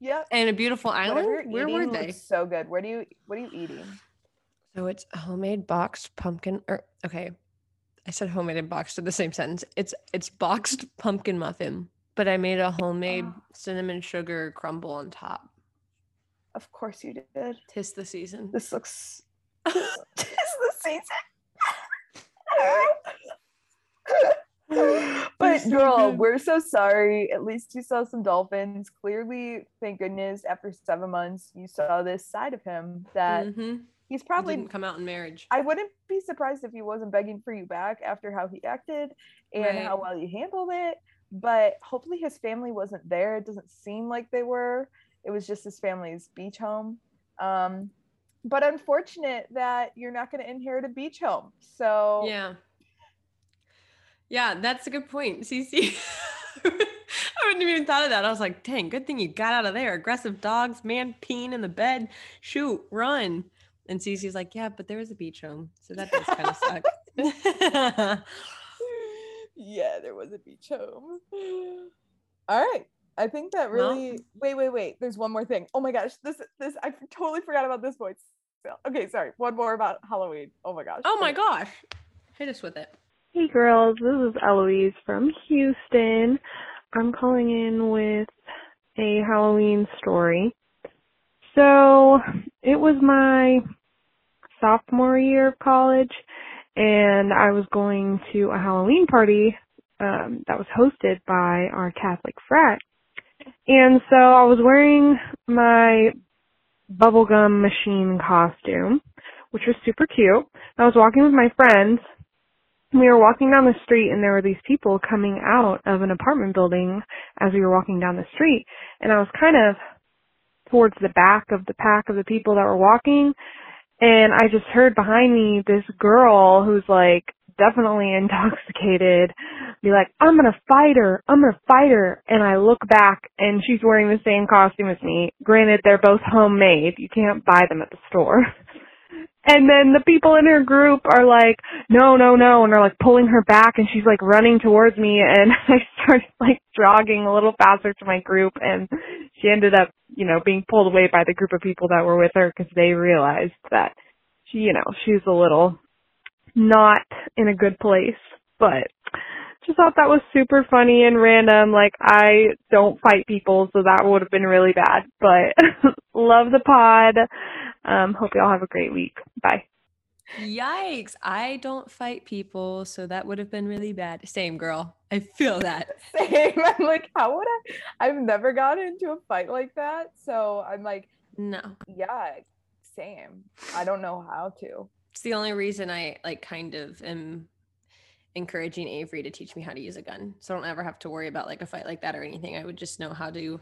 Yeah. And a beautiful island. Where were they? So good. Where do you? What are you eating? So it's homemade boxed pumpkin. Or okay, I said homemade and boxed in the same sentence. It's it's boxed pumpkin muffin, but I made a homemade oh. (gasps) cinnamon sugar crumble on top. Of course you did. Tis the season. This looks (laughs) tis the season. (laughs) but girl, we're so sorry. At least you saw some dolphins. Clearly, thank goodness, after seven months, you saw this side of him that mm-hmm he's probably didn't come out in marriage. I wouldn't be surprised if he wasn't begging for you back after how he acted and right. how well you handled it. But hopefully his family wasn't there. It doesn't seem like they were. It was just his family's beach home. Um, but unfortunate that you're not going to inherit a beach home. So yeah, yeah, that's a good point, Cece. (laughs) I wouldn't have even thought of that. I was like, dang, good thing you got out of there. Aggressive dogs, man peeing in the bed. Shoot, run. And Cece's like, yeah, but there is a beach home. So that does kind of suck. (laughs) (laughs) yeah, there was a beach home. All right. I think that really wait, wait, wait. There's one more thing. Oh my gosh, this this I totally forgot about this voice. Okay, sorry. One more about Halloween. Oh my gosh. Oh my gosh. Hit us with it. Hey girls, this is Eloise from Houston. I'm calling in with a Halloween story. So it was my sophomore year of college and I was going to a Halloween party um, that was hosted by our Catholic frat. And so I was wearing my bubblegum machine costume, which was super cute. I was walking with my friends. We were walking down the street and there were these people coming out of an apartment building as we were walking down the street. And I was kind of towards the back of the pack of the people that were walking. And I just heard behind me this girl who's like definitely (laughs) intoxicated be like, I'm gonna fight her, I'm gonna fight her. And I look back and she's wearing the same costume as me. Granted, they're both homemade. You can't buy them at the store. (laughs) And then the people in her group are like, no, no, no, and they're like pulling her back and she's like running towards me and (laughs) I started like jogging a little faster to my group and she ended up, you know, being pulled away by the group of people that were with her because they realized that she, you know, she's a little not in a good place, but just thought that was super funny and random. Like I don't fight people, so that would have been really bad. But (laughs) love the pod. Um, hope y'all have a great week. Bye. Yikes. I don't fight people, so that would have been really bad. Same girl. I feel that. (laughs) Same. I'm like, how would I? I've never gotten into a fight like that. So I'm like, No. yeah, same. I don't know how to. It's the only reason I like kind of am encouraging Avery to teach me how to use a gun. So I don't ever have to worry about like a fight like that or anything. I would just know how to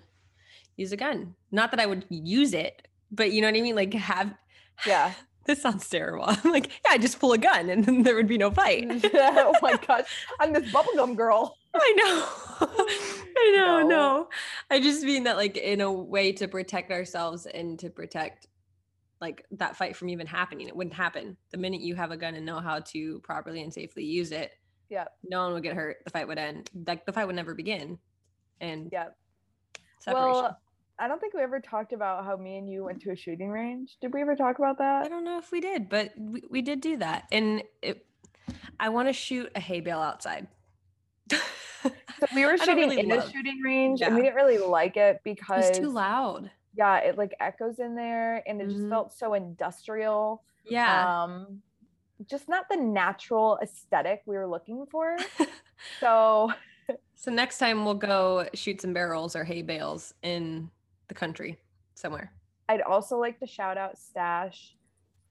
use a gun. Not that I would use it, but you know what I mean? Like have Yeah. (sighs) this sounds terrible. (laughs) I'm like, yeah, I just pull a gun and then there would be no fight. (laughs) oh my (laughs) gosh. I'm this bubblegum girl. I know. I know, No. no. I just mean that like in a way to protect ourselves and to protect like that fight from even happening. It wouldn't happen. The minute you have a gun and know how to properly and safely use it, Yeah. no one would get hurt. The fight would end. Like the fight would never begin. And Yeah. separation. Well, I don't think we ever talked about how me and you went to a shooting range. Did we ever talk about that? I don't know if we did, but we, we did do that. And it, I want to shoot a hay bale outside. So we were (laughs) shooting really in love- a shooting range and we didn't really like it because It's too loud. yeah, it like echoes in there and it just Mhm. felt so industrial. Yeah. Um just not the natural aesthetic we were looking for. (laughs) so So next time we'll go shoot some barrels or hay bales in the country somewhere. I'd also like to shout out Stash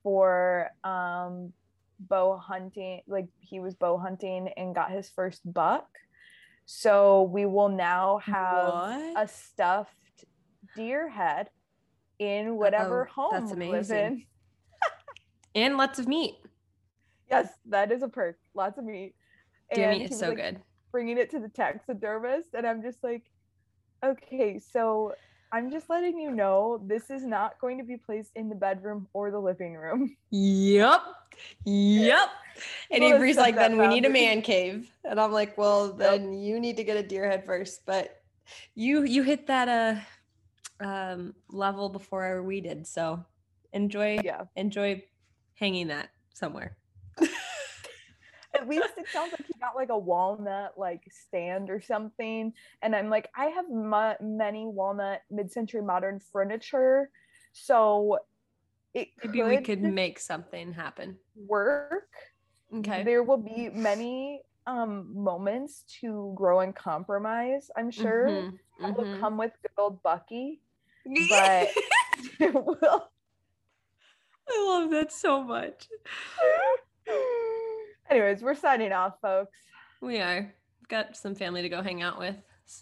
for um bow hunting. Like he was bow hunting and got his first buck. So we will now have a stuffed deer head in whatever Oh, home that's we live amazing. in. (laughs) And lots of meat. Yes, that is a perk. Lots of meat. Deer And meat is so like, good. Bringing it to the taxidermist, and I'm just like, okay, so I'm just letting you know this is not going to be placed in the bedroom or the living room. (laughs) Yep. Yep. (laughs) And Well, Avery's like, then we need a man cave. And I'm like, well, then you need to get a deer head first. But you you hit that uh um level before we did. So enjoy Yeah. enjoy hanging that somewhere. At least it sounds like he got like a walnut like stand or something. And I'm like, I have mu- many walnut mid-century modern furniture, so it Maybe we could make something happen. work. Okay. There will be many um moments to grow and compromise. I'm sure Mhm, that will mhm. come with good old Bucky, but (laughs) (laughs) it will. I love that so much. (laughs) Anyways, we're signing off, folks. We are. We've got some family to go hang out with,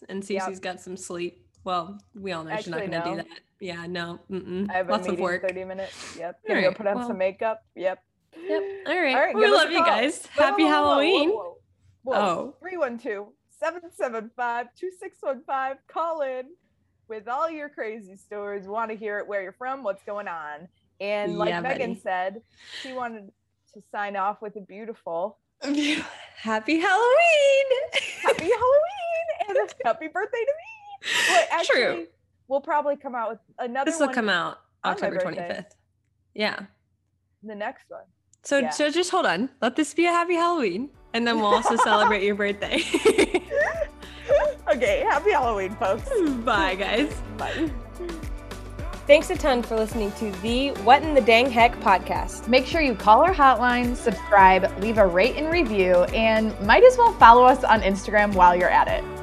and Yep. Cece's got some sleep. Well, we all know she's not going to no. do that. Yeah, no. Mm-mm. I have a Lots of meeting in work. 30 minutes. Yep. Gonna go put on well- some makeup. Yep. Yep. All right. All right, we a love you guys. Whoa, Happy whoa, Halloween. whoa, whoa. Oh. 312 775 2615. Call in with all your crazy stories. We want to hear it, where you're from, what's going on. And like Yeah, Megan buddy. said, she wanted to sign off with a beautiful (laughs) Happy Halloween. happy Halloween and a (laughs) happy birthday to me. Wait, actually, True. we'll probably come out with another This will one come out October 25th. Yeah. the next one. So, Yeah. so just hold on. Let this be a happy Halloween, and then we'll also (laughs) celebrate your birthday. okay, happy Halloween, folks. Bye, guys. Bye. Thanks a ton for listening to the What in the Dang Heck podcast. Make sure you call our hotline, subscribe, leave a rate and review, and might as well follow us on Instagram while you're at it.